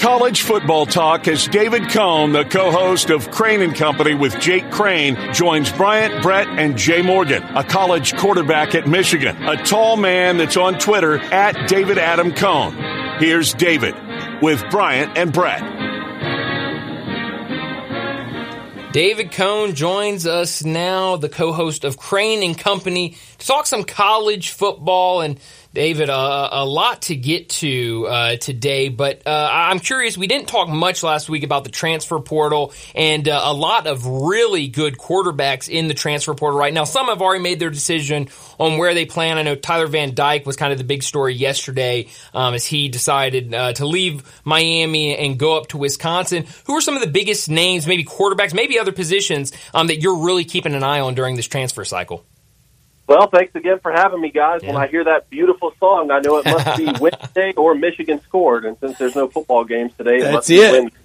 College football talk as David Cone, the co-host of Crain and Company with Jake Crain, joins Bryant, Brett, and Jay Morgan, a college quarterback at Michigan, a tall man that's on Twitter at David Adam Cone. Here's David with Bryant and Brett. David Cone joins us now, the co-host of Crain and Company, to talk some college football and David, uh, a lot to get to uh, today, but uh, I'm curious. We didn't talk much last week about the transfer portal and uh, a lot of really good quarterbacks in the transfer portal right now. Some have already made their decision on where they plan. I know Tyler Van Dyke was kind of the big story yesterday um, as he decided uh, to leave Miami and go up to Wisconsin. Who are some of the biggest names, maybe quarterbacks, maybe other positions um, that you're really keeping an eye on during this transfer cycle? Well, thanks again for having me, guys. Yeah. When I hear that beautiful song, I know it must be Wednesday or Michigan scored. And since there's no football games today, it That's must it. be Wednesday.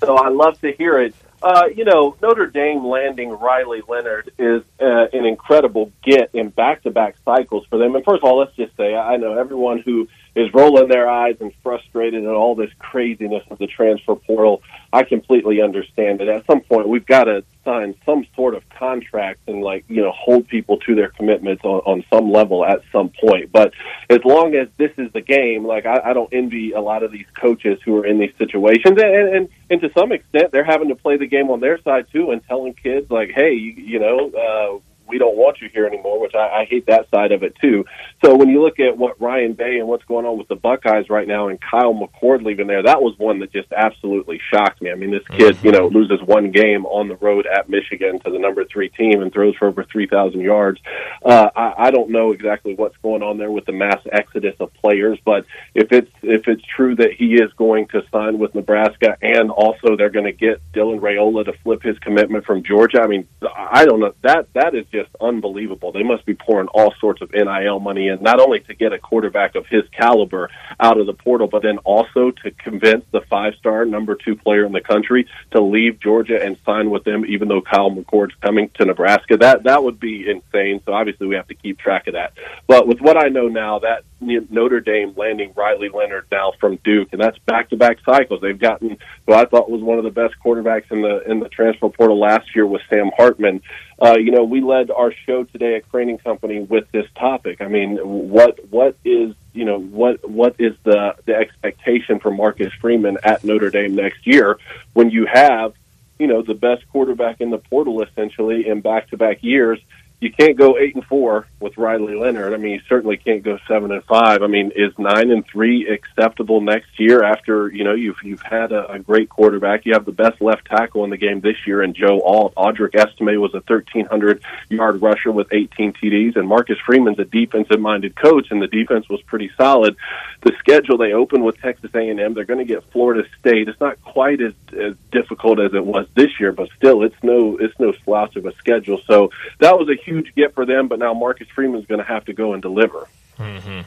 So I love to hear it. Uh, you know, Notre Dame landing Riley Leonard is uh, an incredible get in back-to-back cycles for them. And first of all, let's just say I know everyone who is rolling their eyes and frustrated at all this craziness of the transfer portal. I completely understand it. At some point, we've got to sign some sort of contract and like you know hold people to their commitments on, on some level at some point. But as long as this is the game, like I, I don't envy a lot of these coaches who are in these situations, and, and and to some extent they're having to play the game on their side too, and telling kids like, hey, you, you know. Uh, we don't want you here anymore, which I, I hate that side of it too. So when you look at what Ryan Day and what's going on with the Buckeyes right now and Kyle McCord leaving there, that was one that just absolutely shocked me. I mean, this kid, you know, loses one game on the road at Michigan to the number three team and throws for over 3,000 yards. Uh, I, I don't know exactly what's going on there with the mass exodus of players, but if it's, if it's true that he is going to sign with Nebraska and also they're going to get Dylan Raiola to flip his commitment from Georgia, I mean, I don't know. That, that is just just unbelievable. They must be pouring all sorts of NIL money in, not only to get a quarterback of his caliber out of the portal, but then also to convince the five star number two player in the country to leave Georgia and sign with them, even though Kyle McCord's coming to Nebraska. That that would be insane. So obviously we have to keep track of that. But with what I know now, that Notre Dame landing Riley Leonard now from Duke, and that's back to back cycles. They've gotten who I thought was one of the best quarterbacks in the in the transfer portal last year was Sam Hartman. Uh, you know, we led our show today at Crain Company with this topic. I mean, what what is you know what what is the the expectation for Marcus Freeman at Notre Dame next year when you have you know the best quarterback in the portal essentially in back to back years you can't go eight and four with Riley Leonard. I mean, you certainly can't go seven and five. I mean, is nine and three acceptable next year after you know you've you've had a, a great quarterback? You have the best left tackle in the game this year, and Joe Alt. Audric Estime was a thirteen hundred yard rusher with eighteen TDs, and Marcus Freeman's a defensive minded coach, and the defense was pretty solid. The schedule they open with Texas A and M, they're going to get Florida State. It's not quite as, as difficult as it was this year, but still, it's no it's no slouch of a schedule. So that was a huge get for them, but now Marcus Freeman's going to have to go and deliver. Mm-hmm.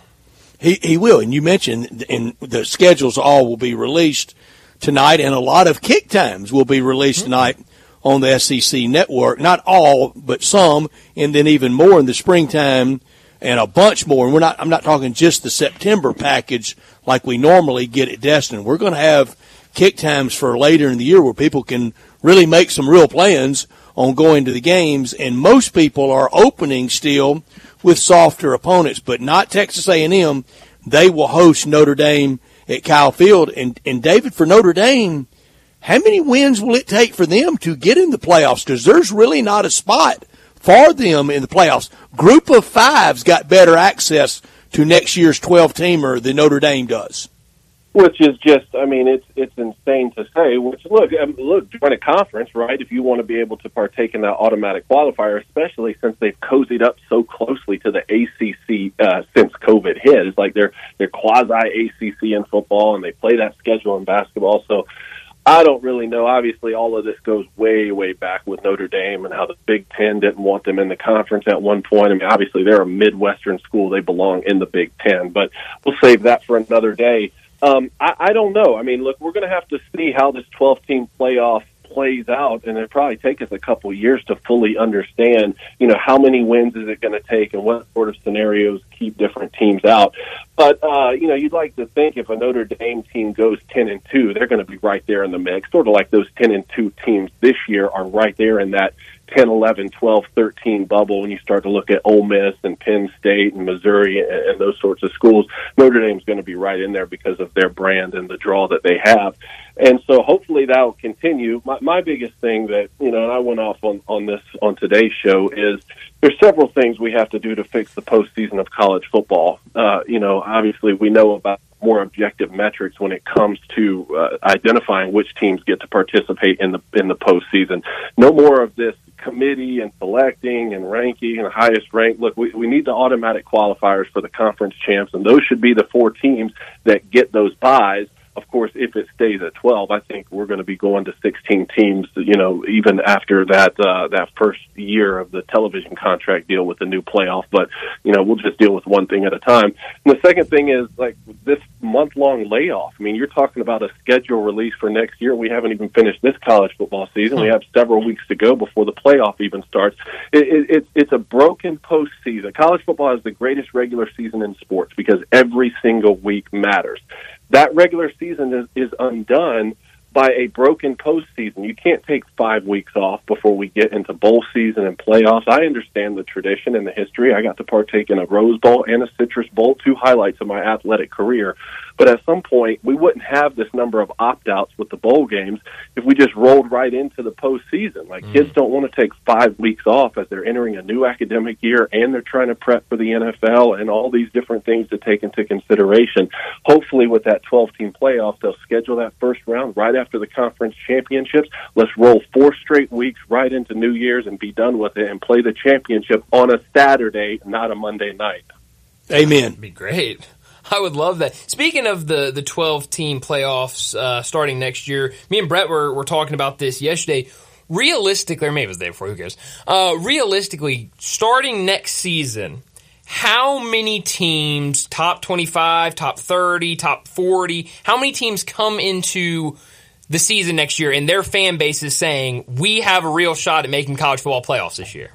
He he will, and you mentioned, and the schedules all will be released tonight, and a lot of kick times will be released mm-hmm. tonight on the SEC network. Not all, but some, and then even more in the springtime, and a bunch more. And we're not. I'm not talking just the September package like we normally get at Destin. We're going to have kick times for later in the year where people can really make some real plans on going to the games, and most people are opening still with softer opponents, but not Texas A&M. They will host Notre Dame at Kyle Field, and and David for Notre Dame. How many wins will it take for them to get in the playoffs? Because there's really not a spot for them in the playoffs. Group of fives got better access to next year's 12 teamer than Notre Dame does which is just i mean it's it's insane to say which look um, look join a conference right if you want to be able to partake in that automatic qualifier especially since they've cozied up so closely to the acc uh, since covid hit it's like they're they're quasi acc in football and they play that schedule in basketball so I don't really know. Obviously, all of this goes way, way back with Notre Dame and how the Big Ten didn't want them in the conference at one point. I mean, obviously, they're a Midwestern school. They belong in the Big Ten, but we'll save that for another day. Um, I, I don't know. I mean, look, we're going to have to see how this 12 team playoff plays out, and it probably take us a couple years to fully understand, you know, how many wins is it going to take, and what sort of scenarios keep different teams out. But uh, you know, you'd like to think if a Notre Dame team goes ten and two, they're going to be right there in the mix, sort of like those ten and two teams this year are right there in that 10, 11, 12, 13 bubble when you start to look at Ole Miss and Penn State and Missouri and, and those sorts of schools. Notre Dame's going to be right in there because of their brand and the draw that they have. And so hopefully that will continue. My, my biggest thing that, you know, and I went off on, on this on today's show is there's several things we have to do to fix the postseason of college football. Uh, you know, obviously we know about more objective metrics when it comes to uh, identifying which teams get to participate in the in the postseason. No more of this committee and selecting and ranking and highest rank. Look, we, we need the automatic qualifiers for the conference champs, and those should be the four teams that get those buys of course, if it stays at 12, I think we're going to be going to 16 teams, you know, even after that, uh, that first year of the television contract deal with the new playoff. But, you know, we'll just deal with one thing at a time. And the second thing is like this month long layoff. I mean, you're talking about a schedule release for next year. We haven't even finished this college football season. We have several weeks to go before the playoff even starts. It, it, it, it's a broken postseason. College football is the greatest regular season in sports because every single week matters that regular season is, is undone by a broken postseason. You can't take five weeks off before we get into bowl season and playoffs. I understand the tradition and the history. I got to partake in a Rose Bowl and a Citrus Bowl, two highlights of my athletic career. But at some point, we wouldn't have this number of opt outs with the bowl games if we just rolled right into the postseason. Like, mm. kids don't want to take five weeks off as they're entering a new academic year and they're trying to prep for the NFL and all these different things to take into consideration. Hopefully, with that 12 team playoff, they'll schedule that first round right after the conference championships. Let's roll four straight weeks right into New Year's and be done with it and play the championship on a Saturday, not a Monday night. Amen. That'd be great. I would love that. Speaking of the the 12 team playoffs uh, starting next year, me and Brett were, were talking about this yesterday. Realistically, or maybe it was the day before, who cares? Uh, realistically, starting next season, how many teams, top 25, top 30, top 40, how many teams come into the season next year and their fan base is saying, we have a real shot at making college football playoffs this year?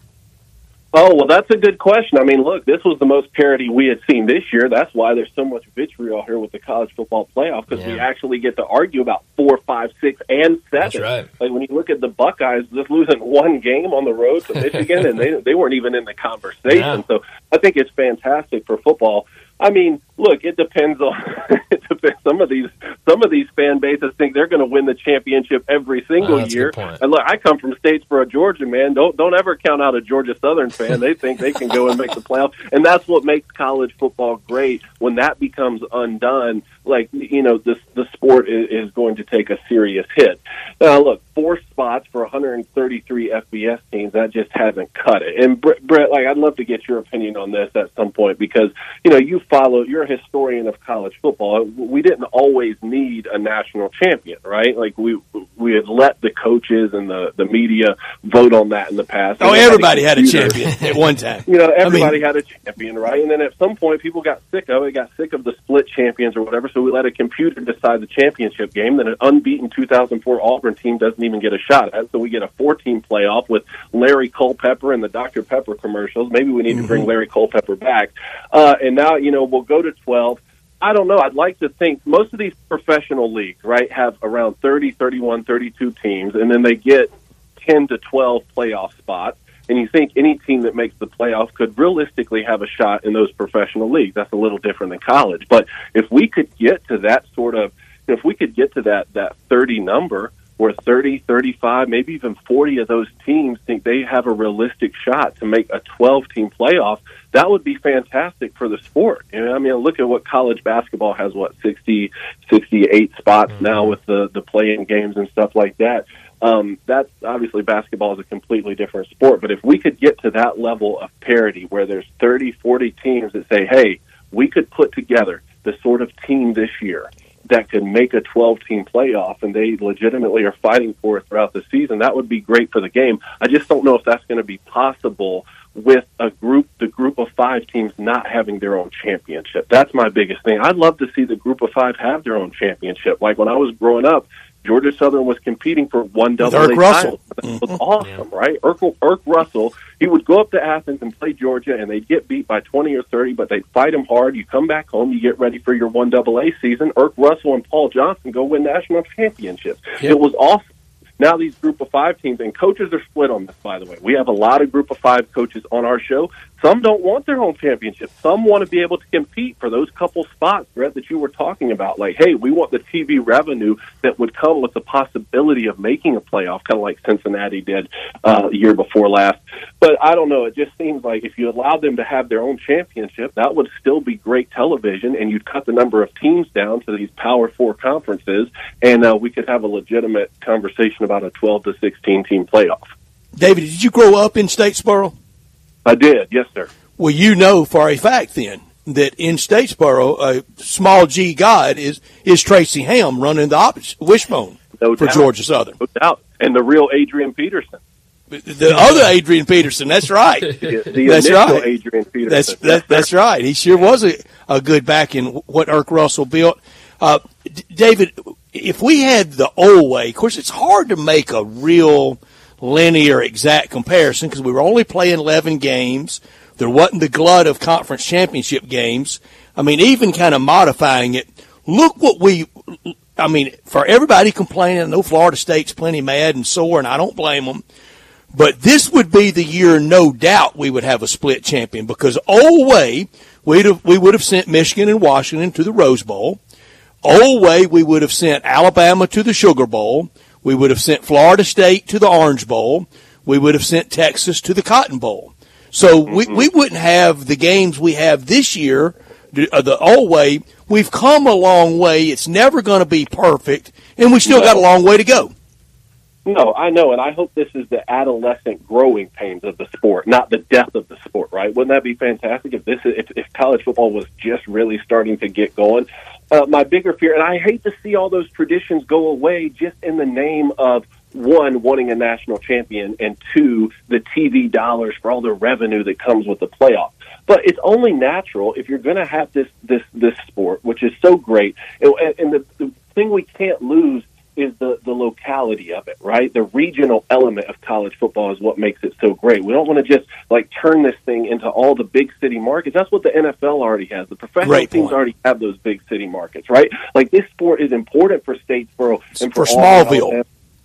Oh, well, that's a good question. I mean, look, this was the most parity we had seen this year. That's why there's so much vitriol here with the college football playoff because yeah. we actually get to argue about four, five, six, and seven. That's right. Like when you look at the Buckeyes just losing one game on the road to Michigan, and they they weren't even in the conversation. Yeah. So I think it's fantastic for football. I mean, look, it depends on it depends. Some of these some of these fan bases think they're going to win the championship every single oh, year. And look, I come from Statesboro, Georgia, man. Don't don't ever count out a Georgia Southern fan. they think they can go and make the playoffs, and that's what makes college football great. When that becomes undone, like you know, this the sport is, is going to take a serious hit. Now, look, four spots for 133 FBS teams that just hasn't cut it. And Brett, like, I'd love to get your opinion on this at some point because you know you follow. You're a historian of college football. We didn't always need a national champion, right? Like we we had let the coaches and the the media vote on that in the past. Oh, everybody had a champion at one time. You know, everybody I mean, had a champion, right? And then at some point, people got sick of it, got sick of the split champions or whatever. So we let a computer decide the championship game. Then an unbeaten 2004 Auburn team doesn't even get a shot at. So we get a four-team playoff with Larry Culpepper and the Dr Pepper commercials. Maybe we need mm-hmm. to bring mm-hmm. Larry Culpepper back. Uh, and now, you know, we'll go to 12 I don't know. I'd like to think most of these professional leagues, right, have around 30, 31, 32 teams, and then they get 10 to 12 playoff spots. And you think any team that makes the playoff could realistically have a shot in those professional leagues. That's a little different than college. But if we could get to that sort of, if we could get to that, that 30 number, where 30, 35, maybe even 40 of those teams think they have a realistic shot to make a 12 team playoff, that would be fantastic for the sport. You know, I mean, look at what college basketball has, what, 60, 68 spots mm-hmm. now with the, the playing games and stuff like that. Um, that's obviously basketball is a completely different sport, but if we could get to that level of parity where there's 30, 40 teams that say, hey, we could put together the sort of team this year that could make a 12 team playoff and they legitimately are fighting for it throughout the season, that would be great for the game. I just don't know if that's going to be possible with a group, the group of five teams not having their own championship. That's my biggest thing. I'd love to see the group of five have their own championship. Like when I was growing up, Georgia Southern was competing for one double A title. It was awesome, yeah. right? Irk, Erk Russell He would go up to Athens and play Georgia, and they'd get beat by 20 or 30, but they'd fight him hard. You come back home, you get ready for your one double A season. Erk Russell and Paul Johnson go win national championships. Yep. It was awesome now these group of five teams and coaches are split on this by the way. We have a lot of group of five coaches on our show. Some don't want their home championship. Some want to be able to compete for those couple spots Brett, that you were talking about. Like hey we want the tv revenue that would come with the possibility of making a playoff kind of like cincinnati did uh, year before last but i don't know it just seems like if you allowed them to have their own championship that would still be great television and you'd cut the number of teams down to these power four conferences and uh, we could have a legitimate conversation about a 12 to 16 team playoff. David, did you grow up in Statesboro? I did, yes, sir. Well, you know for a fact then that in Statesboro, a small G God is is Tracy Ham running the op- wishbone no for doubt. Georgia Southern. No doubt. And the real Adrian Peterson. The other Adrian Peterson, that's right. that's right. Adrian Peterson. That's that, that's right. He sure was a, a good back in what Erk Russell built. Uh, David, if we had the old way, of course, it's hard to make a real linear exact comparison because we were only playing 11 games. There wasn't the glut of conference championship games. I mean, even kind of modifying it, look what we, I mean, for everybody complaining, I know Florida State's plenty mad and sore, and I don't blame them. But this would be the year, no doubt, we would have a split champion because old way, we'd have, we would have sent Michigan and Washington to the Rose Bowl old way, we would have sent Alabama to the Sugar Bowl. We would have sent Florida State to the Orange Bowl. We would have sent Texas to the Cotton Bowl. So mm-hmm. we, we wouldn't have the games we have this year, uh, the old way. We've come a long way. It's never going to be perfect, and we still got a long way to go. No, I know, and I hope this is the adolescent growing pains of the sport, not the death of the sport. Right? Wouldn't that be fantastic if this if, if college football was just really starting to get going? uh, my bigger fear, and I hate to see all those traditions go away just in the name of one wanting a national champion and two the TV dollars for all the revenue that comes with the playoff. But it's only natural if you're going to have this this this sport, which is so great, and, and the, the thing we can't lose is the the locality of it, right? The regional element of college football is what makes it so great. We don't want to just like turn this thing into all the big city markets. That's what the NFL already has. The professional great teams point. already have those big city markets, right? Like this sport is important for Statesboro and for, for Smallville.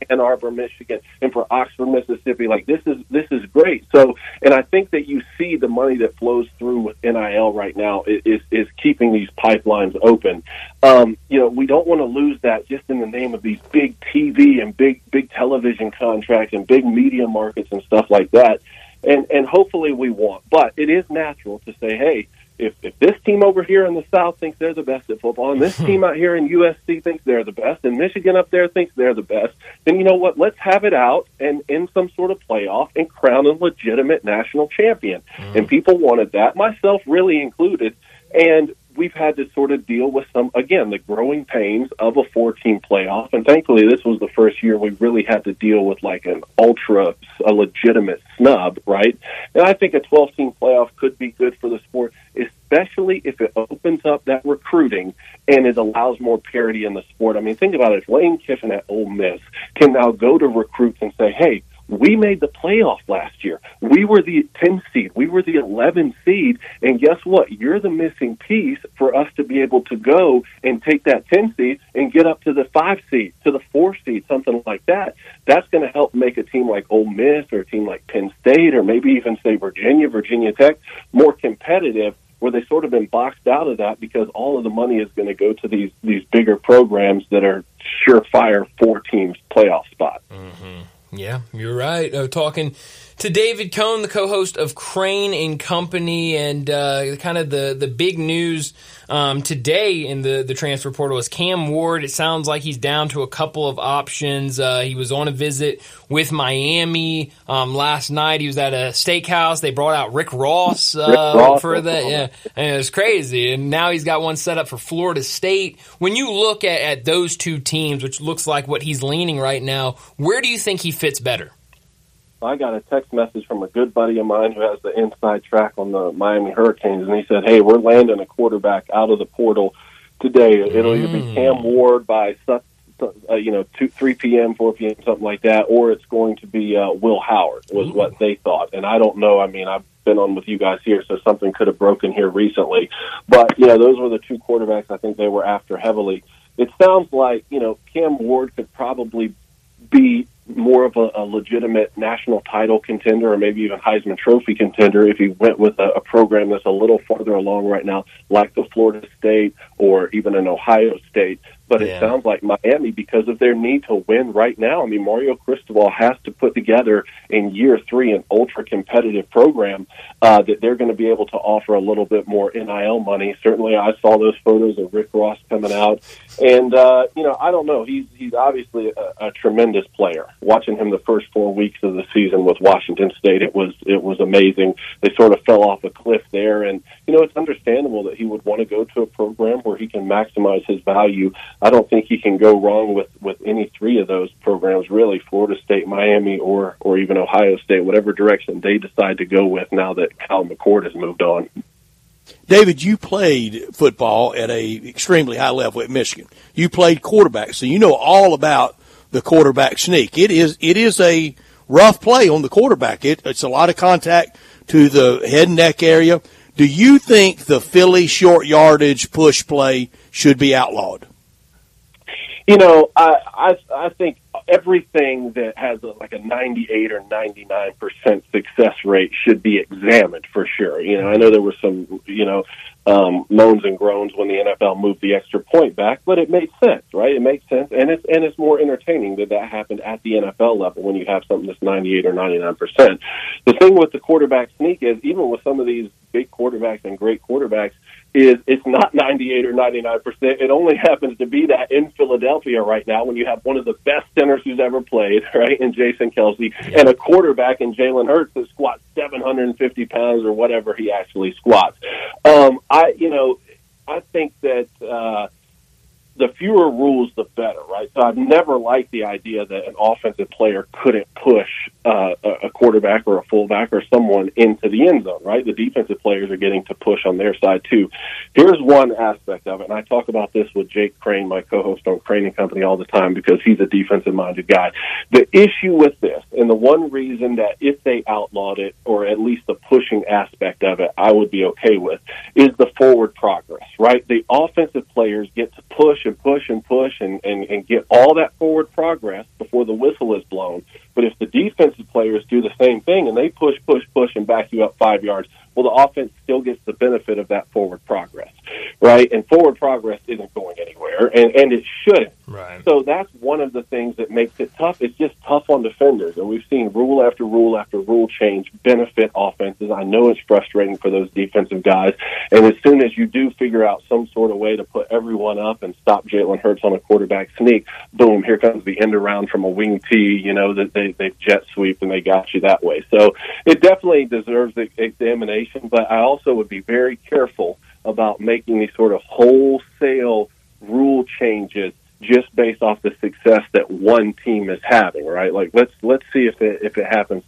Ann Arbor, Michigan, and for Oxford, Mississippi. Like this is this is great. So, and I think that you see the money that flows through with NIL right now is is keeping these pipelines open. Um, you know, we don't want to lose that just in the name of these big TV and big big television contracts and big media markets and stuff like that. And and hopefully we won't. But it is natural to say, hey if, if this team over here in the South thinks they're the best at football, and this team out here in USC thinks they're the best, and Michigan up there thinks they're the best, then you know what? Let's have it out and in some sort of playoff and crown a legitimate national champion. Mm. And people wanted that, myself really included. And we've had to sort of deal with some, again, the growing pains of a four team playoff. And thankfully, this was the first year we really had to deal with like an ultra, a legitimate snub, right? And I think a 12 team playoff could be good for the sport, especially if it opens up that recruiting and it allows more parity in the sport. I mean, think about it. If Lane Kiffin at Ole Miss can now go to recruits and say, hey, we made the playoff last year. We were the 10 seed. We were the 11 seed. And guess what? You're the missing piece for us to be able to go and take that 10 seed and get up to the 5 seed, to the 4 seed, something like that. That's going to help make a team like Ole Miss or a team like Penn State or maybe even, say, Virginia, Virginia Tech more competitive where they sort of been boxed out of that because all of the money is going to go to these these bigger programs that are surefire four teams playoff spot. Mm-hmm. Yeah, you're right. Uh, talking to David Cone, the co-host of Crain and Company, and uh, kind of the the big news um, today in the the transfer portal is Cam Ward. It sounds like he's down to a couple of options. Uh, he was on a visit with Miami um, last night. He was at a steakhouse. They brought out Rick Ross, uh, Rick Ross for that. Yeah, and it was crazy. And now he's got one set up for Florida State. When you look at, at those two teams, which looks like what he's leaning right now, where do you think he fits better? I got a text message from a good buddy of mine who has the inside track on the Miami Hurricanes, and he said, "Hey, we're landing a quarterback out of the portal today. It'll either be mm. Cam Ward by uh, you know, two, 3 p.m., 4 p.m., something like that, or it's going to be uh, Will Howard was Ooh. what they thought. And I don't know. I mean, I've been on with you guys here, so something could have broken here recently. But yeah, those were the two quarterbacks I think they were after heavily. It sounds like you know Cam Ward could probably be more of a, a legitimate national title contender or maybe even Heisman Trophy contender if he went with a, a program that's a little farther along right now, like the Florida State or even an Ohio State. But yeah. it sounds like Miami, because of their need to win right now. I mean, Mario Cristobal has to put together in year three an ultra competitive program uh, that they're going to be able to offer a little bit more NIL money. Certainly, I saw those photos of Rick Ross coming out, and uh, you know, I don't know. He's he's obviously a, a tremendous player. Watching him the first four weeks of the season with Washington State, it was it was amazing. They sort of fell off a cliff there, and you know, it's understandable that he would want to go to a program where he can maximize his value. I don't think he can go wrong with with any three of those programs really, Florida State, Miami, or or even Ohio State, whatever direction they decide to go with now that Kyle McCord has moved on. David, you played football at a extremely high level at Michigan. You played quarterback, so you know all about the quarterback sneak. It is it is a rough play on the quarterback. It, it's a lot of contact to the head and neck area. Do you think the Philly short yardage push play should be outlawed? You know, I I, I think everything that has a, like a 98 or 99 percent success rate should be examined for sure. You know, I know there were some you know um, moans and groans when the NFL moved the extra point back, but it made sense, right? It makes sense, and it's and it's more entertaining that that happened at the NFL level when you have something that's 98 or 99 percent. The thing with the quarterback sneak is even with some of these big quarterbacks and great quarterbacks is it's not 98 or 99 percent. It only happens to be that in Philadelphia right now when you have one of the best centers who's ever played, right, in Jason Kelce, and a quarterback in Jalen Hurts that squats 750 pounds or whatever he actually squats. Um, I, you know, I think that. Uh, the fewer rules, the better, right? So I've never liked the idea that an offensive player couldn't push uh, a quarterback or a fullback or someone into the end zone, right? The defensive players are getting to push on their side too. Here's one aspect of it, and I talk about this with Jake Crain, my co-host on Crain and Company, all the time because he's a defensive-minded guy. The issue with this, and the one reason that if they outlawed it, or at least the pushing aspect of it, I would be okay with, is the forward progress, right? The offensive players get to push push and push and, and, and get all that forward progress before the whistle is blown. But if the defensive players do the same thing and they push, push, push and back you up five yards, well, the offense still gets the benefit of that forward progress, right? And forward progress isn't going anywhere, and, and it shouldn't. Right. So that's one of the things that makes it tough. It's just tough on defenders, and we've seen rule after rule after rule change benefit offenses. I know it's frustrating for those defensive guys, and as soon as you do figure out some sort of way to put everyone up and stop Jalen Hurts on a quarterback sneak, boom, here comes the end around from a wing tee. You know that they they jet sweep and they got you that way. So it definitely deserves examination but I also would be very careful about making these sort of wholesale rule changes just based off the success that one team is having, right? Like let's let's see if it if it happens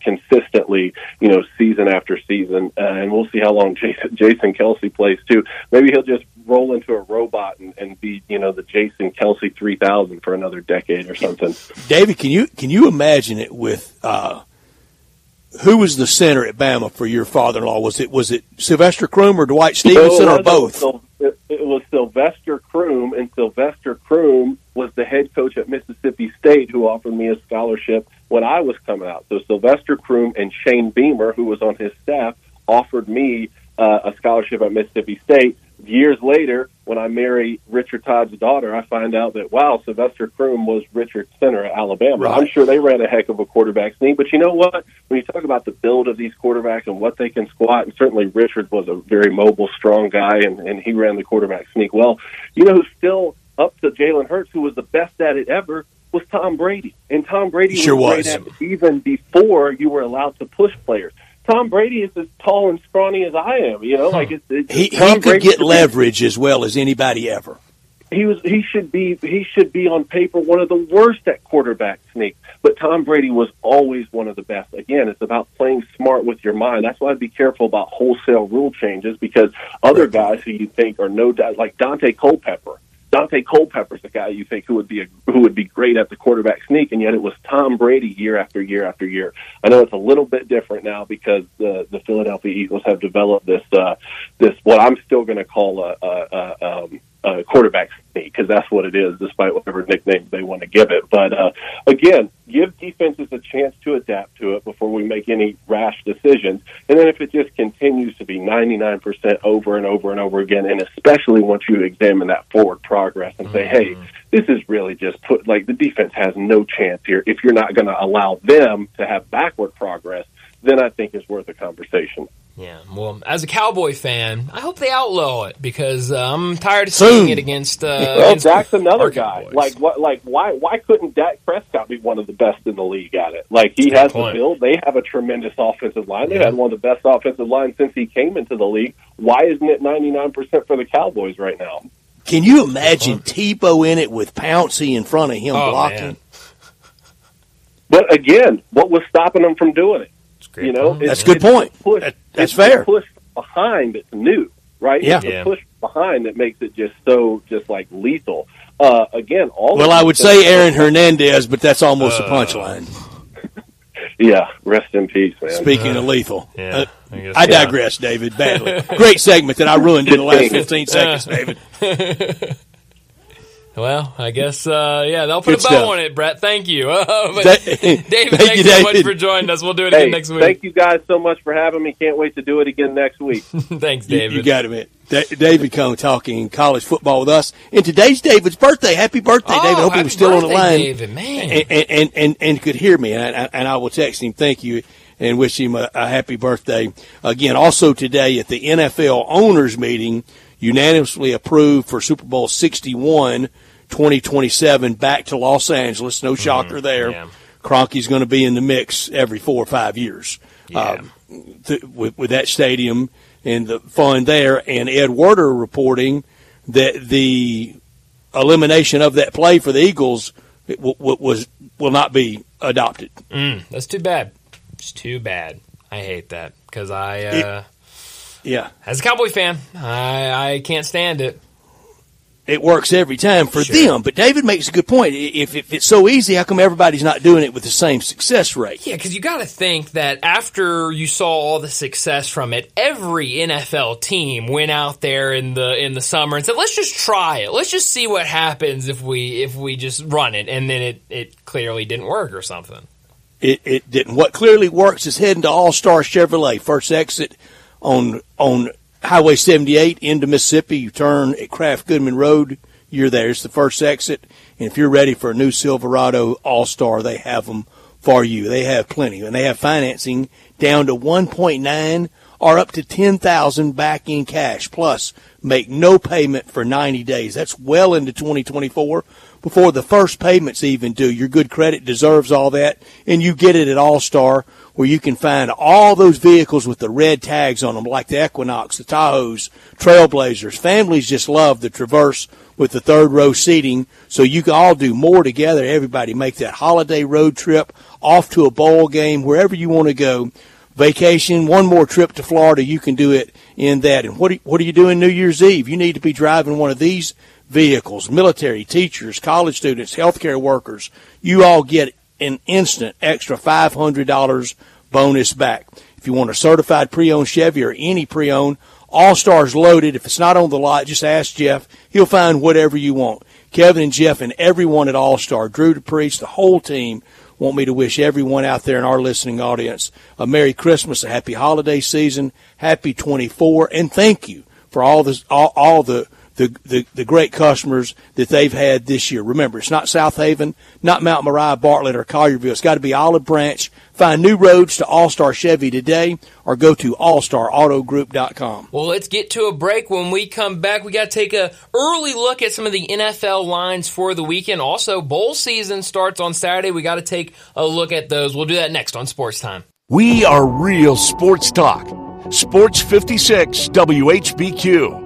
consistently, you know, season after season, uh, and we'll see how long Jason, Jason Kelce plays too. Maybe he'll just roll into a robot and, and be, you know, the Jason Kelce three thousand for another decade or something. David, can you can you imagine it with? Uh, who was the center at Bama for your father-in-law? Was it was it Sylvester Croom or Dwight Stephenson no, or both? It, it was Sylvester Croom, and Sylvester Croom was the head coach at Mississippi State who offered me a scholarship when I was coming out. So Sylvester Croom and Shane Beamer, who was on his staff, offered me uh, a scholarship at Mississippi State years later, when I marry Richard Todd's daughter, I find out that wow, Sylvester Croom was Richard's center at Alabama. Right. I'm sure they ran a heck of a quarterback sneak, but you know what? When you talk about the build of these quarterbacks and what they can squat, and certainly Richard was a very mobile, strong guy, and, and he ran the quarterback sneak well. You know who's still up to Jalen Hurts, who was the best at it ever, was Tom Brady, and Tom Brady sure was, was. great at it even before you were allowed to push players. Tom Brady is as tall and scrawny as I am. You know, like it's, it's he, he could Brady get leverage as well as anybody ever. He was he should be he should be on paper one of the worst at quarterback sneak. But Tom Brady was always one of the best. Again, it's about playing smart with your mind. That's why I'd be careful about wholesale rule changes because other guys who you think are no doubt like Daunte Culpepper Daunte Culpepper's a guy you think who would be a, who would be great at the quarterback sneak, and yet it was Tom Brady year after year after year. I know it's a little bit different now because the the Philadelphia Eagles have developed this uh, this what I'm still going to call a, a, a um, uh, quarterback sneak because that's what it is, despite whatever nickname they want to give it. But uh, again, give defenses a chance to adapt to it before we make any rash decisions. And then if it just continues to be 99% over and over and over again, and especially once you examine that forward progress and say, mm-hmm. hey, this is really just put like the defense has no chance here if you're not going to allow them to have backward progress, then I think it's worth a conversation. Yeah, well, as a Cowboy fan, I hope they outlaw it because uh, I'm tired of seeing it against. Uh, well, against Dak's another guy. Cowboys. Like what? Like why? Why couldn't Dak Prescott be one of the best in the league at it? Like he That's has the build. They have a tremendous offensive line. They've had one of the best offensive lines since he came into the league. Why isn't it 99 percent for the Cowboys right now? Can you imagine Tebow in it with Pouncey in front of him oh, blocking? Man. But again, what was stopping them from doing it? You know, that's a good point. Push, that, that's fair. Push behind that's new, right? Yeah. It's yeah. push behind that makes it just so just like lethal. Uh, again, all well, I would say Aaron Hernandez, but that's almost uh, a punchline. yeah, rest in peace, man. Speaking uh, of lethal, yeah, uh, I, guess, I digress, yeah. David. Badly. Great segment that I ruined in the last fifteen seconds, David. Well, I guess uh, yeah, they'll put Good a bow stuff. on it, Brett. Thank you, uh, David. thank thanks you, so David. much for joining us. We'll do it hey, again next week. Thank you guys so much for having me. Can't wait to do it again next week. thanks, David. You, you got it, man. David Cone talking college football with us. And today's David's birthday. Happy birthday, oh, David. I hope he was still birthday, on the line. David, man. And, and, and, and, and could hear me. And I, and I will text him, thank you, and wish him a, a happy birthday. Again, also today at the NFL owners meeting, unanimously approved for Super Bowl 61 2027 back to Los Angeles. No shocker mm-hmm. there. Yeah. Kroenke's going to be in the mix every four or five years yeah. um, th- with, with that stadium and the fund there. And Ed Werder reporting that the elimination of that play for the Eagles w- w- was will not be adopted. Mm, that's too bad. It's too bad. I hate that because I, uh, it, yeah, as a Cowboy fan, I, I can't stand it it works every time for sure. them. But David makes a good point. If, if, it's so easy, how come everybody's not doing it with the same success rate? Yeah, because you got to think that after you saw all the success from it, every NFL team went out there in the in the summer and said, "Let's just try it. Let's just see what happens if we if we just run it." And then it it clearly didn't work or something. It it didn't. What clearly works is heading to All Star Chevrolet, first exit on on Highway 78 into Mississippi. You turn at Craft Goodman Road. You're there. It's the first exit. And if you're ready for a new Silverado All Star, they have them for you. They have plenty, and they have financing down to 1.9 or up to 10,000 back in cash. Plus, make no payment for 90 days. That's well into 2024 before the first payments even due. Your good credit deserves all that, and you get it at All Star where you can find all those vehicles with the red tags on them, like the Equinox, the Tahoes, Trailblazers. Families just love the Traverse with the third row seating, so you can all do more together. Everybody make that holiday road trip off to a bowl game, wherever you want to go. Vacation, one more trip to Florida, you can do it in that. And what are, what are you doing New Year's Eve? You need to be driving one of these vehicles. Military, teachers, college students, healthcare workers, you all get an instant extra $500 bonus back. If you want a certified pre-owned Chevy or any pre-owned, All Stars loaded. If it's not on the lot, just ask Jeff. He'll find whatever you want. Kevin and Jeff and everyone at All Star, Drew DePriest, the whole team want me to wish everyone out there in our listening audience a Merry Christmas, a happy holiday season, happy 24, and thank you for all the all, all the the, the, the great customers that they've had this year. Remember, it's not Southaven, not Mount Moriah, Bartlett, or Collierville. It's got to be Olive Branch. Find new roads to All Star Chevy today or go to allstarautogroup.com. Well, let's get to a break. When we come back, we got to take a early look at some of the NFL lines for the weekend. Also, bowl season starts on Saturday. We got to take a look at those. We'll do that next on Sports Time. We are real sports talk. Sports 56 WHBQ.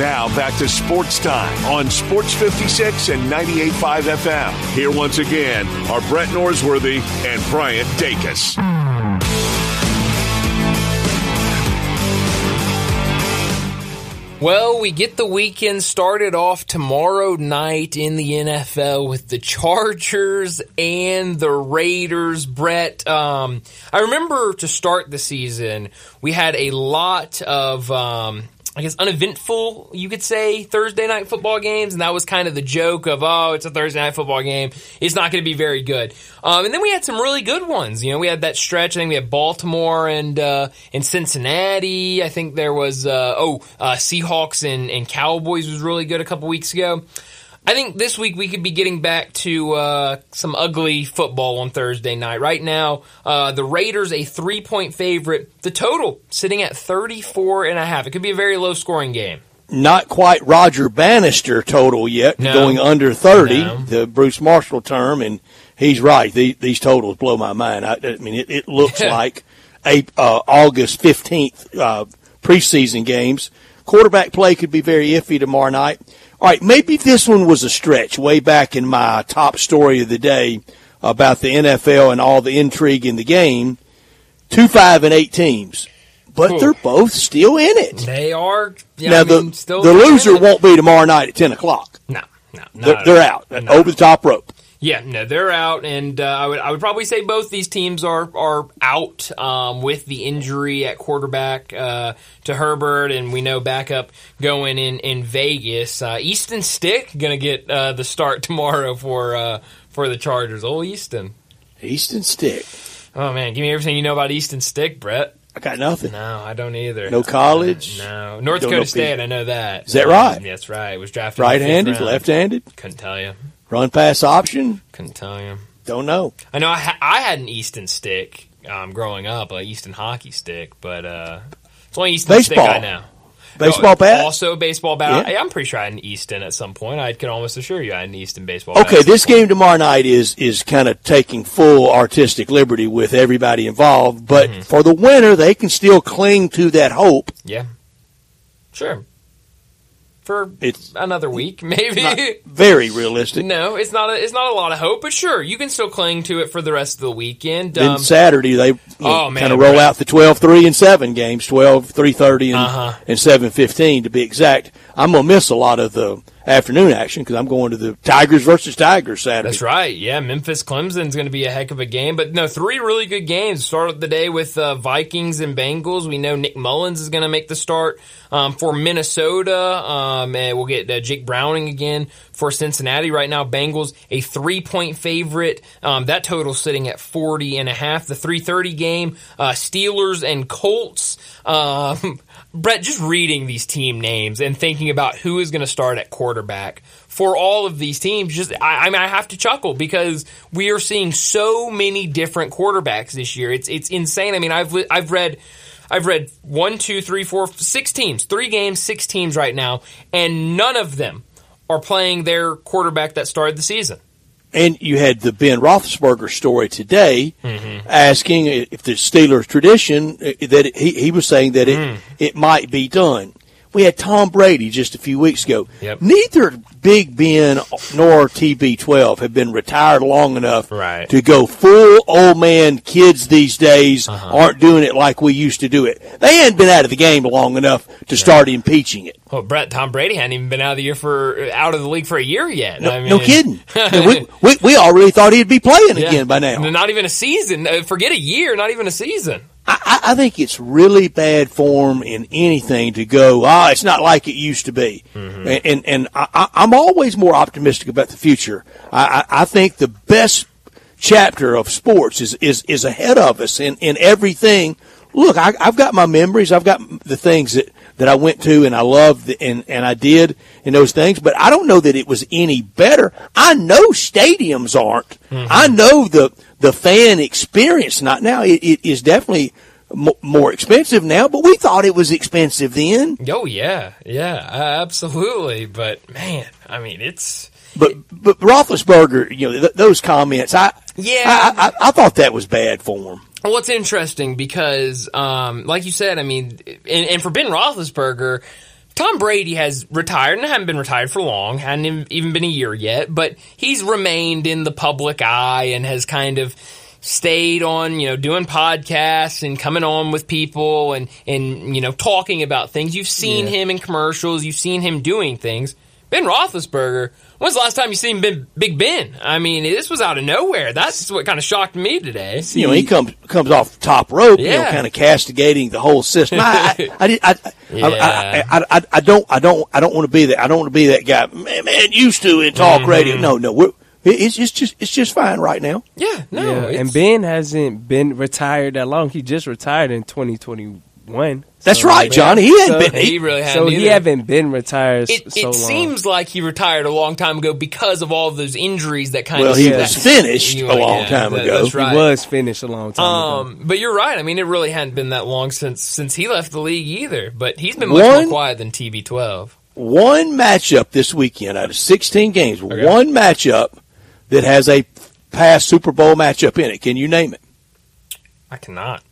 Now back to sports time on Sports 56 and 98.5 FM. Here once again are Brett Norsworthy and Bryant Dacus. Well, we get the weekend started off tomorrow night in the NFL with the Chargers and the Raiders. Brett, um, I remember to start the season, we had a lot of um, I guess uneventful, you could say, Thursday night football games, and that was kind of the joke of, oh, it's a Thursday night football game, it's not going to be very good. Um, and then we had some really good ones. You know, we had that stretch. I think we had Baltimore and uh, and Cincinnati. I think there was uh, oh uh, Seahawks and, and Cowboys was really good a couple weeks ago. I think this week we could be getting back to uh, some ugly football on Thursday night. Right now, uh, the Raiders a three point favorite. The total sitting at 34 and a half. It could be a very low scoring game. Not quite Roger Bannister total yet, No. going under 30, No. the Bruce Marshall term, and he's right. The, these totals blow my mind. I, I mean, it, it looks like a, uh, August 15th uh, preseason games. Quarterback play could be very iffy tomorrow night. All right, maybe this one was a stretch way back in my top story of the day about the NFL and all the intrigue in the game. Two, five, and eight teams, but they're both still in it. They are. Yeah, now I mean, the still the loser won't be tomorrow night at ten o'clock. No, no, no. They're, they're out No. over the top rope. Yeah, no, they're out, and uh, I would I would probably say both these teams are are out um, with the injury at quarterback uh, to Herbert, and we know backup going in in Vegas. Uh, Easton Stick gonna get uh, the start tomorrow for uh, for the Chargers. Oh, Easton. Easton Stick. Oh man, give me everything you know about Easton Stick, Brett. I got nothing. No, I don't either. No college? No, North Don't Dakota State. people. I know that. Is that right? That's right. It was drafted in the fifth Right-handed, left-handed, Couldn't tell you. Run pass option. Couldn't tell you. Don't know. I know I, ha- I had an Easton stick um, growing up, a Easton hockey stick, but uh, it's only Easton Baseball. stick I know. Baseball bat. Also a baseball bat. Yeah. I, am pretty sure I had an Easton at some point. I can almost assure you I had an Easton baseball Okay, this game tomorrow night is is kind of taking full artistic liberty with everybody involved, but Mm-hmm. for the winner, they can still cling to that hope. Yeah. Sure. For It's another week, maybe. very realistic. no, it's not. A, it's not a lot of hope, but sure, you can still cling to it for the rest of the weekend. Then Um, Saturday they Oh, kind of roll right. out the 12, 3, and 7 games, 12, 3.30, and, Uh-huh. and 7.15 to be exact. I'm going to miss a lot of the afternoon action because I'm going to the Tigers versus Tigers Saturday. That's right. Yeah, Memphis Clemson's going to be a heck of a game. But no, three really good games. Start the day with uh, Vikings and Bengals. We know Nick Mullens is going to make the start um, for Minnesota, um, and we'll get uh, Jake Browning again for Cincinnati. Right now, Bengals a three point favorite. Um, that total sitting at 40 and a half. The 3:30 game, uh, Steelers and Colts. Um, Brett, just reading these team names and thinking about who is going to start at quarterback for all of these teams, just I, I mean, I have to chuckle because we are seeing so many different quarterbacks this year. It's it's insane. I mean, I've I've read. I've read one, two, three, four, six teams, three games, six teams right now, and none of them are playing their quarterback that started the season. And you had the Ben Roethlisberger story today, Mm-hmm. asking if the Steelers tradition uh, that he, he was saying that it Mm. it might be done. We had Tom Brady just a few weeks ago. Yep. Neither Big Ben nor TB12 have been retired long enough Right. to go full old man. Kids these days Uh-huh. aren't doing it like we used to do it. They hadn't been out of the game long enough to start impeaching it. Well, Brett, Tom Brady hadn't even been out of the year for out of the league for a year yet. No, I no mean- kidding. we, we, we all really thought he'd be playing Yeah. again by now. Not even a season. Uh, Forget a year. Not even a season. I, I think it's really bad form in anything to go. Ah, it's not like it used to be, and and, and I, I'm always more optimistic about the future. I, I, I think the best chapter of sports is is is ahead of us in in everything. Look, I, I've got my memories. I've got the things that that I went to and I loved and and I did in those things, but I don't know that it was any better. I know stadiums aren't. I know the the fan experience not now. It, it is definitely m- more expensive now, but we thought it was expensive then. Oh yeah, yeah, absolutely. But man, I mean, it's But but Roethlisberger, you know, th- those comments, I Yeah. I, I, I thought that was bad form. Well, it's interesting because, um, like you said, I mean, and, and for Ben Roethlisberger, Tom Brady has retired and hadn't been retired for long, hadn't even- even been a year yet, but he's remained in the public eye and has kind of stayed on, you know, doing podcasts and coming on with people and, and, you know, talking about things. You've seen him in commercials. You've seen him doing things. Ben Roethlisberger, when's the last time you seen ben, Big Ben? I mean, this was out of nowhere. That's what kind of shocked me today. You know, he comes comes off top rope, you know, kind of castigating the whole system. I, I, I, I, I, Yeah. I, I, I, I don't, I don't, I don't want to be that. I don't want to be that guy. Man, man used to in talk Mm-hmm. radio. No, no, we're, it's, it's just, it's just fine right now. Yeah, no, yeah, and Ben hasn't been retired that long. He just retired in 2021. That's So, right, man, Johnny. He hadn't so- been. he really had So he haven't been retired It, so it long. seems like he retired a long time ago because of all of those injuries that kind Well, of. Well, he was finished a long yeah, time that- ago. That's right. He was finished a long time ago. Um, but you're right. I mean, it really hadn't been that long since since he left the league either. But he's been much One- more quiet than TB12. one matchup this weekend out of 16 games, one matchup that has a past Super Bowl matchup in it. Can you name it? I cannot.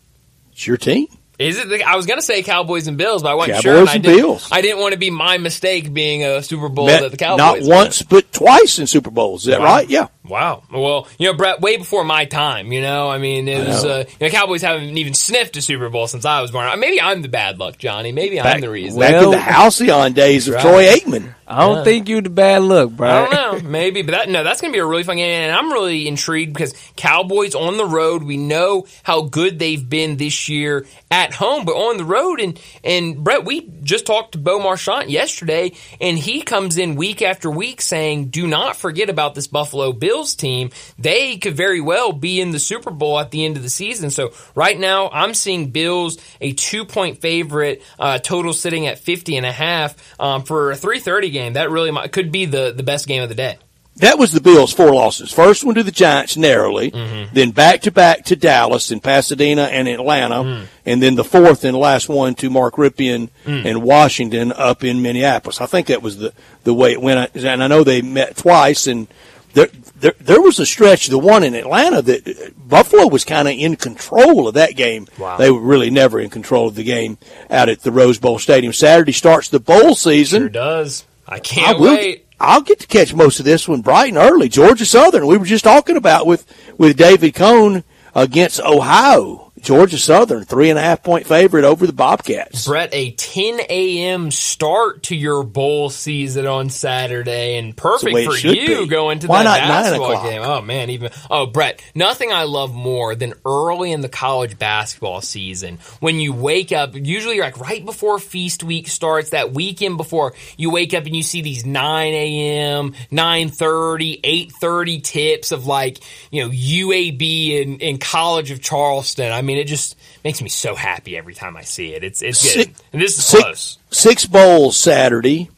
It's your team. Is it? The, I was going to say Cowboys and Bills, but I wasn't Cowboys sure. and I and didn't- Bills. I didn't want to be my mistake being a Super Bowl Met that the Cowboys. not won. once, but twice in Super Bowls. Is that Wow. right? Yeah. Wow. Well, you know, Brett, way before my time, you know, I mean, it was, know. uh, you know, Cowboys haven't even sniffed a Super Bowl since I was born. Maybe I'm the bad luck, Johnny. Maybe I'm the reason. back in the Halcyon days of Right. Troy Aikman. I don't yeah. think you're the bad luck, bro. I don't know. Maybe, but that no, that's going to be a really fun game, and I'm really intrigued because Cowboys on the road. We know how good they've been this year at home, but on the road, and and Brett, we just talked to Bo Marchant yesterday, and he comes in week after week saying, "Do not forget about this Buffalo Bills team. They could very well be in the Super Bowl at the end of the season." So right now, I'm seeing Bills a two point favorite, uh, total sitting at 50 and a half um, for a 3:30 game. That really might, could be the the best game of the day. That was the Bills' four losses. First one to the Giants narrowly, Mm-hmm. then back to back to Dallas and Pasadena and Atlanta, Mm. and then the fourth and last one to Mark Rypien Mm. and Washington up in Minneapolis. I think that was the, the way it went. And I know they met twice, and there, there, there was a stretch, the one in Atlanta, that uh, Buffalo was kind of in control of that game. Wow. They were really never in control of the game out at the Rose Bowl Stadium. Saturday starts the bowl season. Sure does. I I can't will. wait. I'll get to catch most of this one bright and early. Georgia Southern. We were just talking about with with David Cone against Ohio. Georgia Southern, three and a half point favorite over the Bobcats. Brett, a 10 a.m. start to your bowl season on Saturday, and perfect for you be. going to Why that not basketball game. Oh man, even oh Brett, nothing I love more than early in the college basketball season when you wake up. Usually, like right before feast week starts, that weekend before you wake up and you see these 9 a.m., 9:30, 8:30 tips of like you know UAB and, and College of Charleston. I mean, it just makes me so happy every time I see it. It's it's good. Six- and this is six- close. Six bowls Saturday.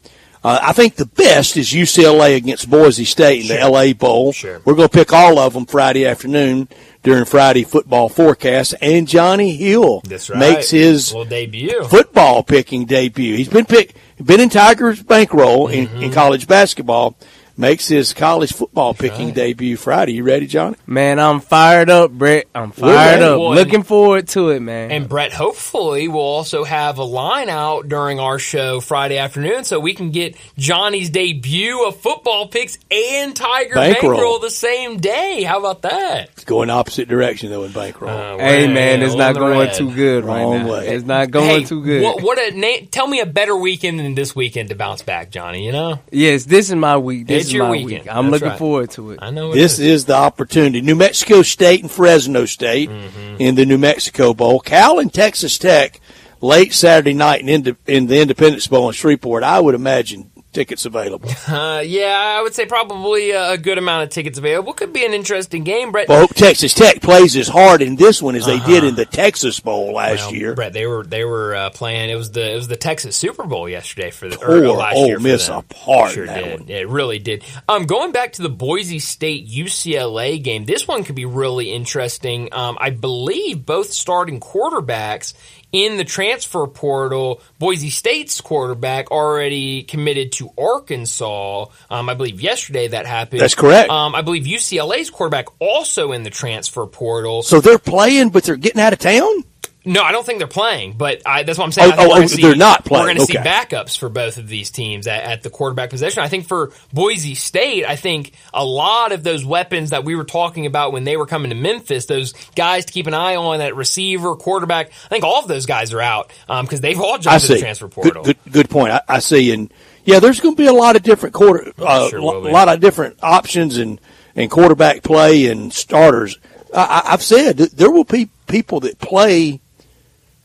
Uh, I think the best is UCLA against Boise State in the LA Bowl. Sure. We're going to pick all of them Friday afternoon during Friday football forecast. And Johnny Hill right. makes his debut. football picking debut. He's been pick, been in Tigers bankroll in, Mm-hmm. in college basketball. Makes his college football picking debut Friday. You ready, Johnny? Man, I'm fired up, Brett. I'm fired up. Well, Looking forward to it, man. And Brett, hopefully, we'll also have a line out during our show Friday afternoon so we can get Johnny's debut of football picks and Tiger Bankroll. Bankroll, the same day. How about that? It's going opposite direction though in bankroll. Uh, hey, man, it's not going red. too good right Wrong now. way. It's not going Hey, too good. What, what a na- tell me a better weekend than this weekend to bounce back, Johnny. You know, Yes, this is my week. This It's is your my weekend. week. I'm That's looking right. forward to it. I know it This is the opportunity. New Mexico State and Fresno State Mm-hmm. in the New Mexico Bowl. Cal and Texas Tech late Saturday night in, Inde- in the Independence Bowl in Shreveport. I would imagine tickets available. Uh, yeah, I would say probably a good amount of tickets available. Could be an interesting game, Brett. Well, Texas Tech plays as hard in this one as they did in the Texas Bowl last Well, year. Brett, they were they were uh, playing. It was the it was the Texas Super Bowl yesterday for the Tore or, last Ole year for Miss them. apart Sure that did. one. It really did. Um, going back to the Boise State UCLA game, this one could be really interesting. Um, I believe both starting quarterbacks in the transfer portal. Boise State's quarterback already committed to Arkansas. Um, I believe yesterday that happened. That's correct. Um, I believe UCLA's quarterback also in the transfer portal. So they're playing, but they're getting out of town. No, I don't think they're playing, but I, that's what I'm saying. Oh, I think oh, oh, see, they're not playing. We're going to see backups for both of these teams at, at the quarterback position. I think for Boise State, I think a lot of those weapons that we were talking about when they were coming to Memphis, those guys to keep an eye on, that receiver, quarterback, I think all of those guys are out because they've all jumped to the transfer portal. Good, good, good point. I, I see. And yeah, there's going to be a lot of different quarter, uh, Sure will a lot of different options and and quarterback play and starters. I, I- I've said there will be people that play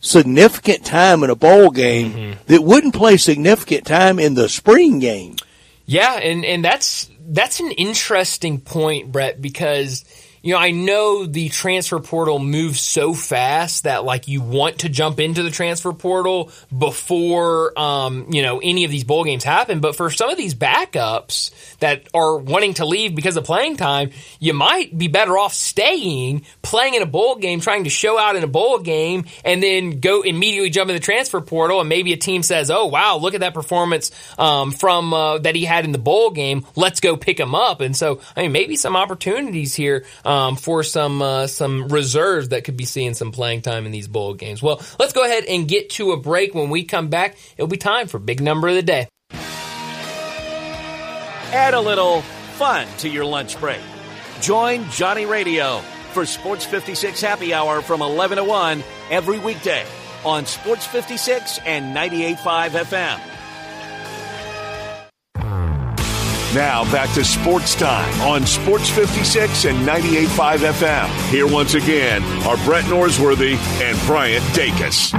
significant time in a bowl game Mm-hmm. that wouldn't play significant time in the spring game. Yeah, and and that's that's an interesting point, Brett, because you know I know the transfer portal moves so fast that like you want to jump into the transfer portal before um, you know any of these bowl games happen. But for some of these backups that are wanting to leave because of playing time, you might be better off staying, playing in a bowl game, trying to show out in a bowl game, and then go immediately jump in the transfer portal. And maybe a team says, "Oh wow, look at that performance um, from uh, that he had in the bowl game. Let's go pick him up." And so, I mean, maybe some opportunities here um, for some uh, some reserves that could be seeing some playing time in these bowl games. Well, let's go ahead and get to a break. When we come back, it'll be time for big number of the day. Add a little fun to your lunch break. Join Johnny Radio for Sports 56 Happy Hour from 11 to 1 every weekday on Sports 56 and 98.5 FM. Now back to sports time on Sports 56 and 98.5 FM. Here once again are Brett Norsworthy and Bryant Dacus.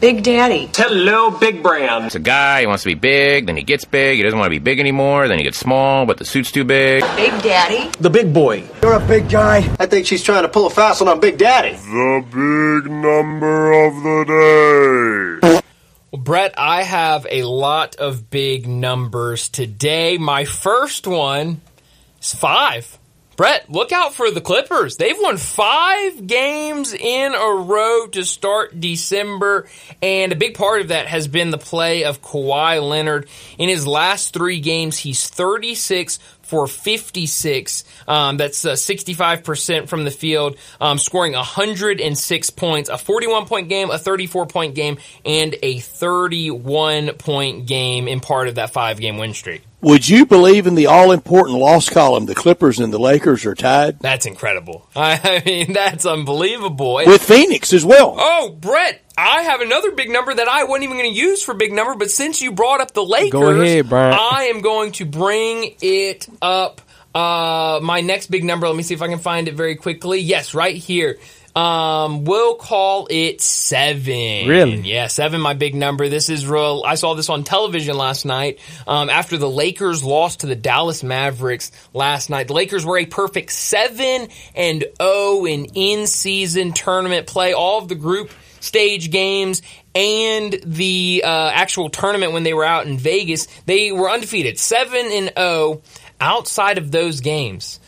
Big Daddy. Hello, Big Brand. It's a guy, he wants to be big, then he gets big, he doesn't want to be big anymore, then he gets small, but the suit's too big. Big Daddy. The big boy. You're a big guy. I think she's trying to pull a fast one on Big Daddy. The big number of the day. Well, Brett, I have a lot of big numbers today. My first one is five. Brett, look out for the Clippers. They've won five games in a row to start December, and a big part of that has been the play of Kawhi Leonard. In his last three games, he's 36 for 56. Um, that's uh, 65% from the field, um, scoring 106 points, a 41 point game, a 34 point game, and a 31 point game in part of that five game win streak. Would you believe in the all important loss column? The Clippers and the Lakers are tied That's incredible. I mean, that's unbelievable. With Phoenix as well. Oh, Brett, I have another big number that I wasn't even going to use for big number, but since you brought up the Lakers, Go ahead, Brian. I am going to bring it up. Uh, my next big number, let me see if I can find it very quickly. Yes, right here. Um, we'll call it seven. Really? Yeah, seven, my big number. This is real. I saw this on television last night. Um, after the Lakers lost to the Dallas Mavericks last night, the Lakers were a perfect seven and oh in in-season tournament play. All of the group stage games and the uh, actual tournament when they were out in Vegas, they were undefeated, seven and oh. Outside of those games,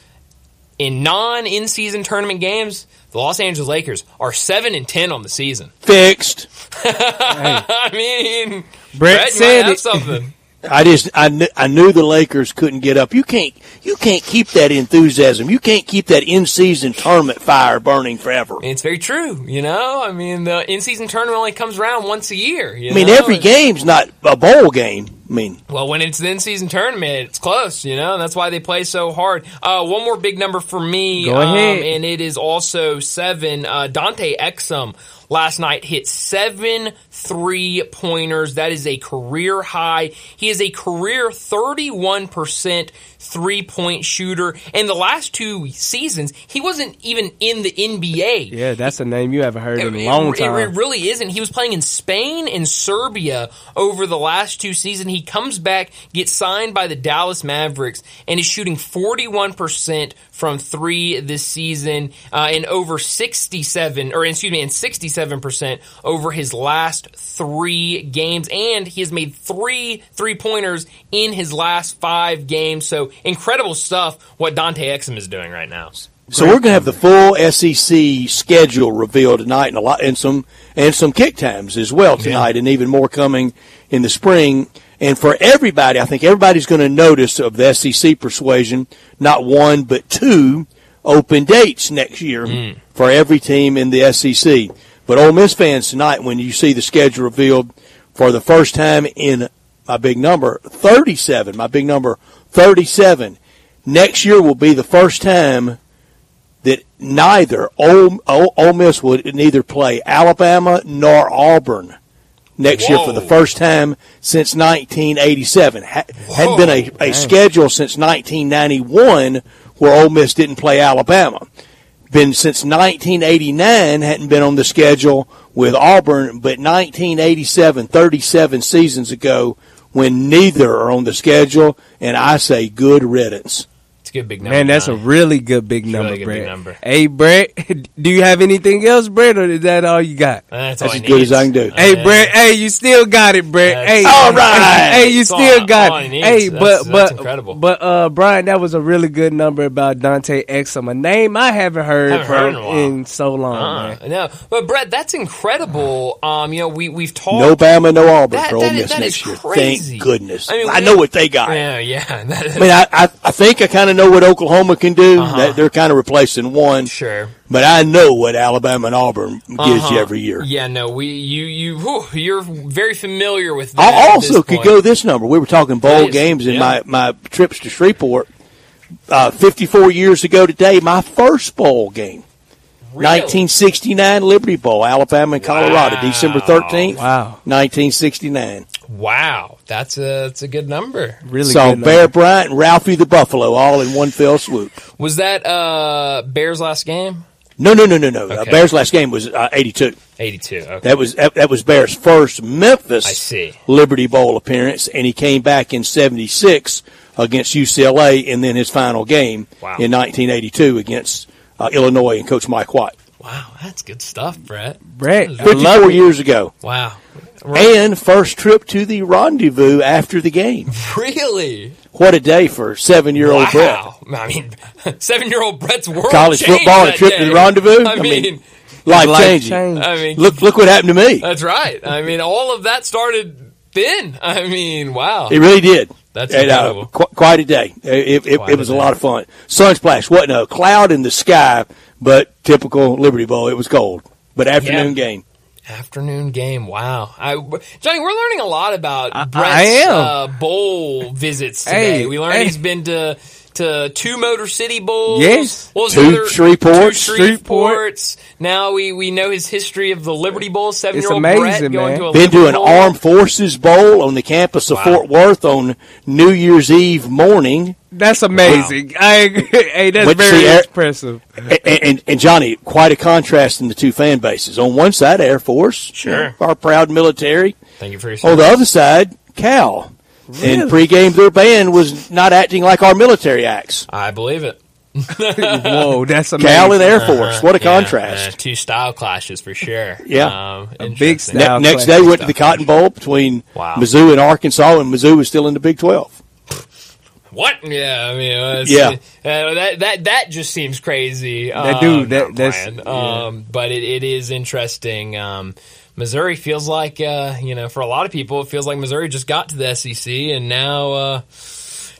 in non in season tournament games, the Los Angeles Lakers are seven and ten on the season. Fixed. I mean, Brett Brett, said might have it. something. I just I knew, I knew the Lakers couldn't get up. You can't you can't keep that enthusiasm. You can't keep that in season tournament fire burning forever. It's very true. You know, I mean, the in season tournament only comes around once a year. you I mean, know? every game's not a bowl game. Mean, Well, when it's the in-season tournament, it's close, you know, that's why they play so hard. Uh, one more big number for me, um, and it is also seven. Uh, Dante Exum last night hit seven three pointers. That is a career high. He is a career 31% three point shooter. And the last two seasons, he wasn't even in the NBA. Yeah, that's a name you haven't heard in a It- long it, time. It, really isn't. He was playing in Spain and Serbia over the last two seasons. He comes back, gets signed by the Dallas Mavericks, and is shooting 41% from three this season, uh, and over 67, or excuse me, and 67% over his last three games. And he has made three three pointers in his last five games. So incredible stuff what Dante Exum is doing right now. So we're going to have the full SEC schedule revealed tonight, and a lot, and some, and some kick times as well tonight, and even more coming in the spring. And for everybody, I think everybody's going to notice of the SEC persuasion, not one but two open dates next year mm. for every team in the SEC. But Ole Miss fans tonight, when you see the schedule revealed for the first time in my big number, 37, my big number, 37, next year will be the first time that neither Ole, Ole, Ole Miss would neither play Alabama nor Auburn next year for the first time since 1987. Ha- hadn't been a, a schedule since 1991 where Ole Miss didn't play Alabama. Been since 1989 hadn't been on the schedule with Auburn, but 1987, 37 seasons ago, when neither are on the schedule, and I say good riddance. It's a good big number. Man, that's a really good big It's number, really good Brett. big number. Hey, Brett, do you have anything else, Brett, or is that all you got? That's, That's all as he good as I can do. Hey, Yeah. Brett. Hey, you still got it, Brett. That's- Hey, All right. Hey, you That's still all- got all it. Hey, That's- but that's but incredible. but uh, Brian, that was a really good number about Dante Exum, a name I haven't heard, Haven't heard in in so long, Uh, man. no, but Brett, that's incredible. Um, you know, we we've talked. No Bama, no Auburn That- for Ole that is- Miss that next is year. crazy. Thank goodness. I I, mean, we- know what they got. Yeah, yeah. I mean, I, I, I think I kind of know what Oklahoma can do. Uh-huh. That they're kind of replacing one, sure. but I know what Alabama and Auburn gives Uh-huh. you every year. Yeah, no, we you you whew, you're very familiar with. That I also could point. go this number. We were talking bowl games in Yeah. my, my trips to Shreveport. Uh, 54 years ago today, my first bowl game. Really? 1969 Liberty Bowl, Alabama and Colorado, Wow. December 13th, Wow, 1969. Wow, that's a that's a good number. really Saw good. Bear number. Bryant and Ralphie the Buffalo all in one fell swoop. Was that uh Bears last game? No, no, no, no, no. Uh, Bears last game was uh, 82. Eighty two. Okay. That was that, that was Bears' first Memphis I see. Liberty Bowl appearance, and he came back in '76 against UCLA, and then his final game Wow. in 1982 against uh, Illinois and Coach Mike White. Wow, that's good stuff, Brett. Brett, I 54 years ago, Wow. and first trip to the rendezvous after the game. Really? What a day for seven-year-old Brett! Wow. I mean, seven year old Brett's world College football and a trip to the rendezvous? I I mean, mean, Life Life changing. changed. I mean, Look, look what happened to me. that's right. I mean, all of that started then. I mean, wow. It really did. That's And, uh, incredible. qu- quite a day. It, it, Quite it was a a day. lot of fun. Sunsplash wasn't a cloud in the sky, but typical Liberty Bowl. It was cold, but afternoon Yeah. game. Afternoon game. Wow. I, Johnny, we're learning a lot about I- Brett's I am. Uh, bowl visits today. Hey, we learned hey. he's been to to two Motor City Bowls. Yes. What was Two the other- Shreveports. Two Shreveports. Now we, we know his history of the Liberty Bowl. Seven year old amazing, Brett going man. to a Been Liberty to an Bowl. Armed Forces Bowl on the campus of Wow. Fort Worth on New Year's Eve morning. That's amazing. I. Hey, that's Went very see Air- impressive. And, and, and Johnny, quite a contrast in the two fan bases. On one side, Air Force, Sure. our proud military. Thank you for your On the other side, Cal. And pregame, their band was not acting like our military acts. I believe it. Whoa, that's amazing. Cal and Air Force. What a Yeah, contrast. uh, two style clashes for sure. Yeah. Um, A big style. Ne- next day went to the Cotton Bowl between Wow. Mizzou and Arkansas, and Mizzou was still in the Big Twelve. What? Yeah, I mean, uh, Yeah. uh, that that that just seems crazy. That Um, dude, that- that's- yeah. um, but it, it is interesting. Um, Missouri feels like, uh, you know, for a lot of people, it feels like Missouri just got to the SEC, and now uh,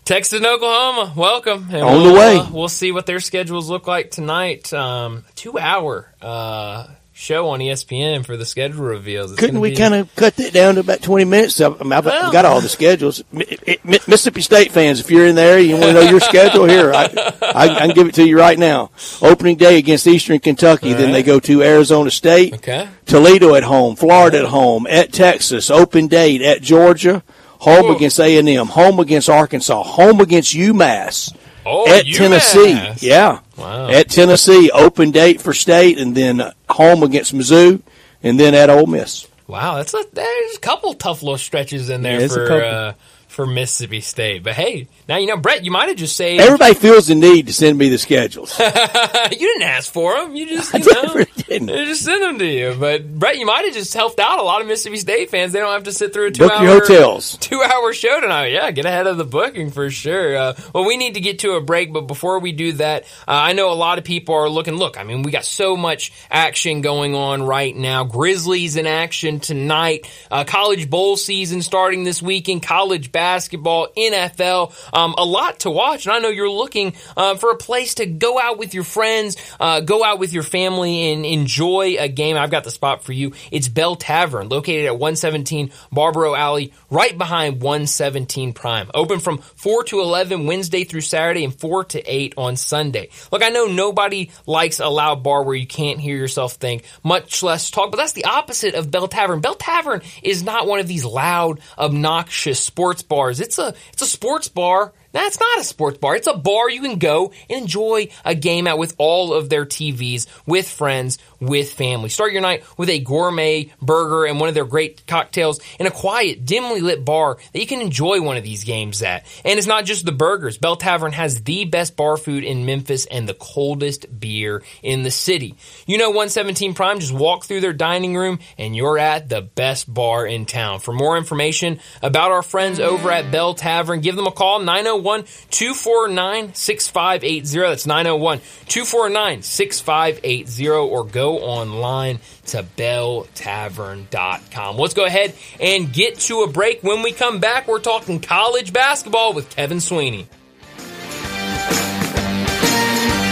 Texas and Oklahoma, welcome. And On we'll, the way. uh, we'll see what their schedules look like tonight. Um, two hour uh, show on ESPN for the schedule reveals. It's Couldn't we be- kind of cut that down to about 20 minutes? I mean, I've, Well- got all the schedules. Mi- Mi- Mississippi State fans, if you're in there, you want to know your schedule here, I, I, I can give it to you right now. Opening day against Eastern Kentucky, then they go to Arizona State, Okay. Toledo at home, Florida at home, at Texas, open date at Georgia, home Ooh. against A&M, home against Arkansas, home against UMass, Oh, at UMass. Tennessee. Yeah. Wow. At Tennessee, open date for state, and then home against Mizzou, and then at Ole Miss. Wow, that's a there's a couple tough little stretches in there Yeah, for uh, for Mississippi State. But hey, now you know, Brett, you might have just saved. Everybody feels the need to send me the schedules. you didn't ask for them. You just you know, didn't. they just sent them to you. But Brett, you might have just helped out a lot of Mississippi State fans. They don't have to sit through a two Book hour hotels. two hour show tonight. Yeah, get ahead of the booking for sure. Uh, well, we need to get to a break, but before we do that, uh, I know a lot of people are looking. Look, I mean, we got so much action going on right now. Grizzlies in action tonight. Uh, college bowl season starting this weekend. College basketball, NFL. Um, a lot to watch, and I know you're looking uh, for a place to go out with your friends, uh, go out with your family, and enjoy a game. I've got the spot for you. It's Bell Tavern, located at 117 Barboro Alley, right behind 117 Prime. Open from 4 to 11 Wednesday through Saturday and 4 to 8 on Sunday. Look, I know nobody likes a loud bar where you can't hear yourself think, much less talk, but that's the opposite of Bell Tavern. Bell Tavern is not one of these loud, obnoxious sports bars. It's a, it's a sports bar that's not a sports bar. It's a bar you can go and enjoy a game at with all of their TVs, with friends, with family. Start your night with a gourmet burger and one of their great cocktails in a quiet, dimly lit bar that you can enjoy one of these games at. And it's not just the burgers. Bell Tavern has the best bar food in Memphis and the coldest beer in the city. You know 117 Prime, just walk through their dining room and you're at the best bar in town. For more information about our friends over at Bell Tavern, give them a call 901 249 6580. That's 901 249 6580 or go online to belltavern.com. Let's go ahead and get to a break. When we come back, we're talking college basketball with Kevin Sweeney.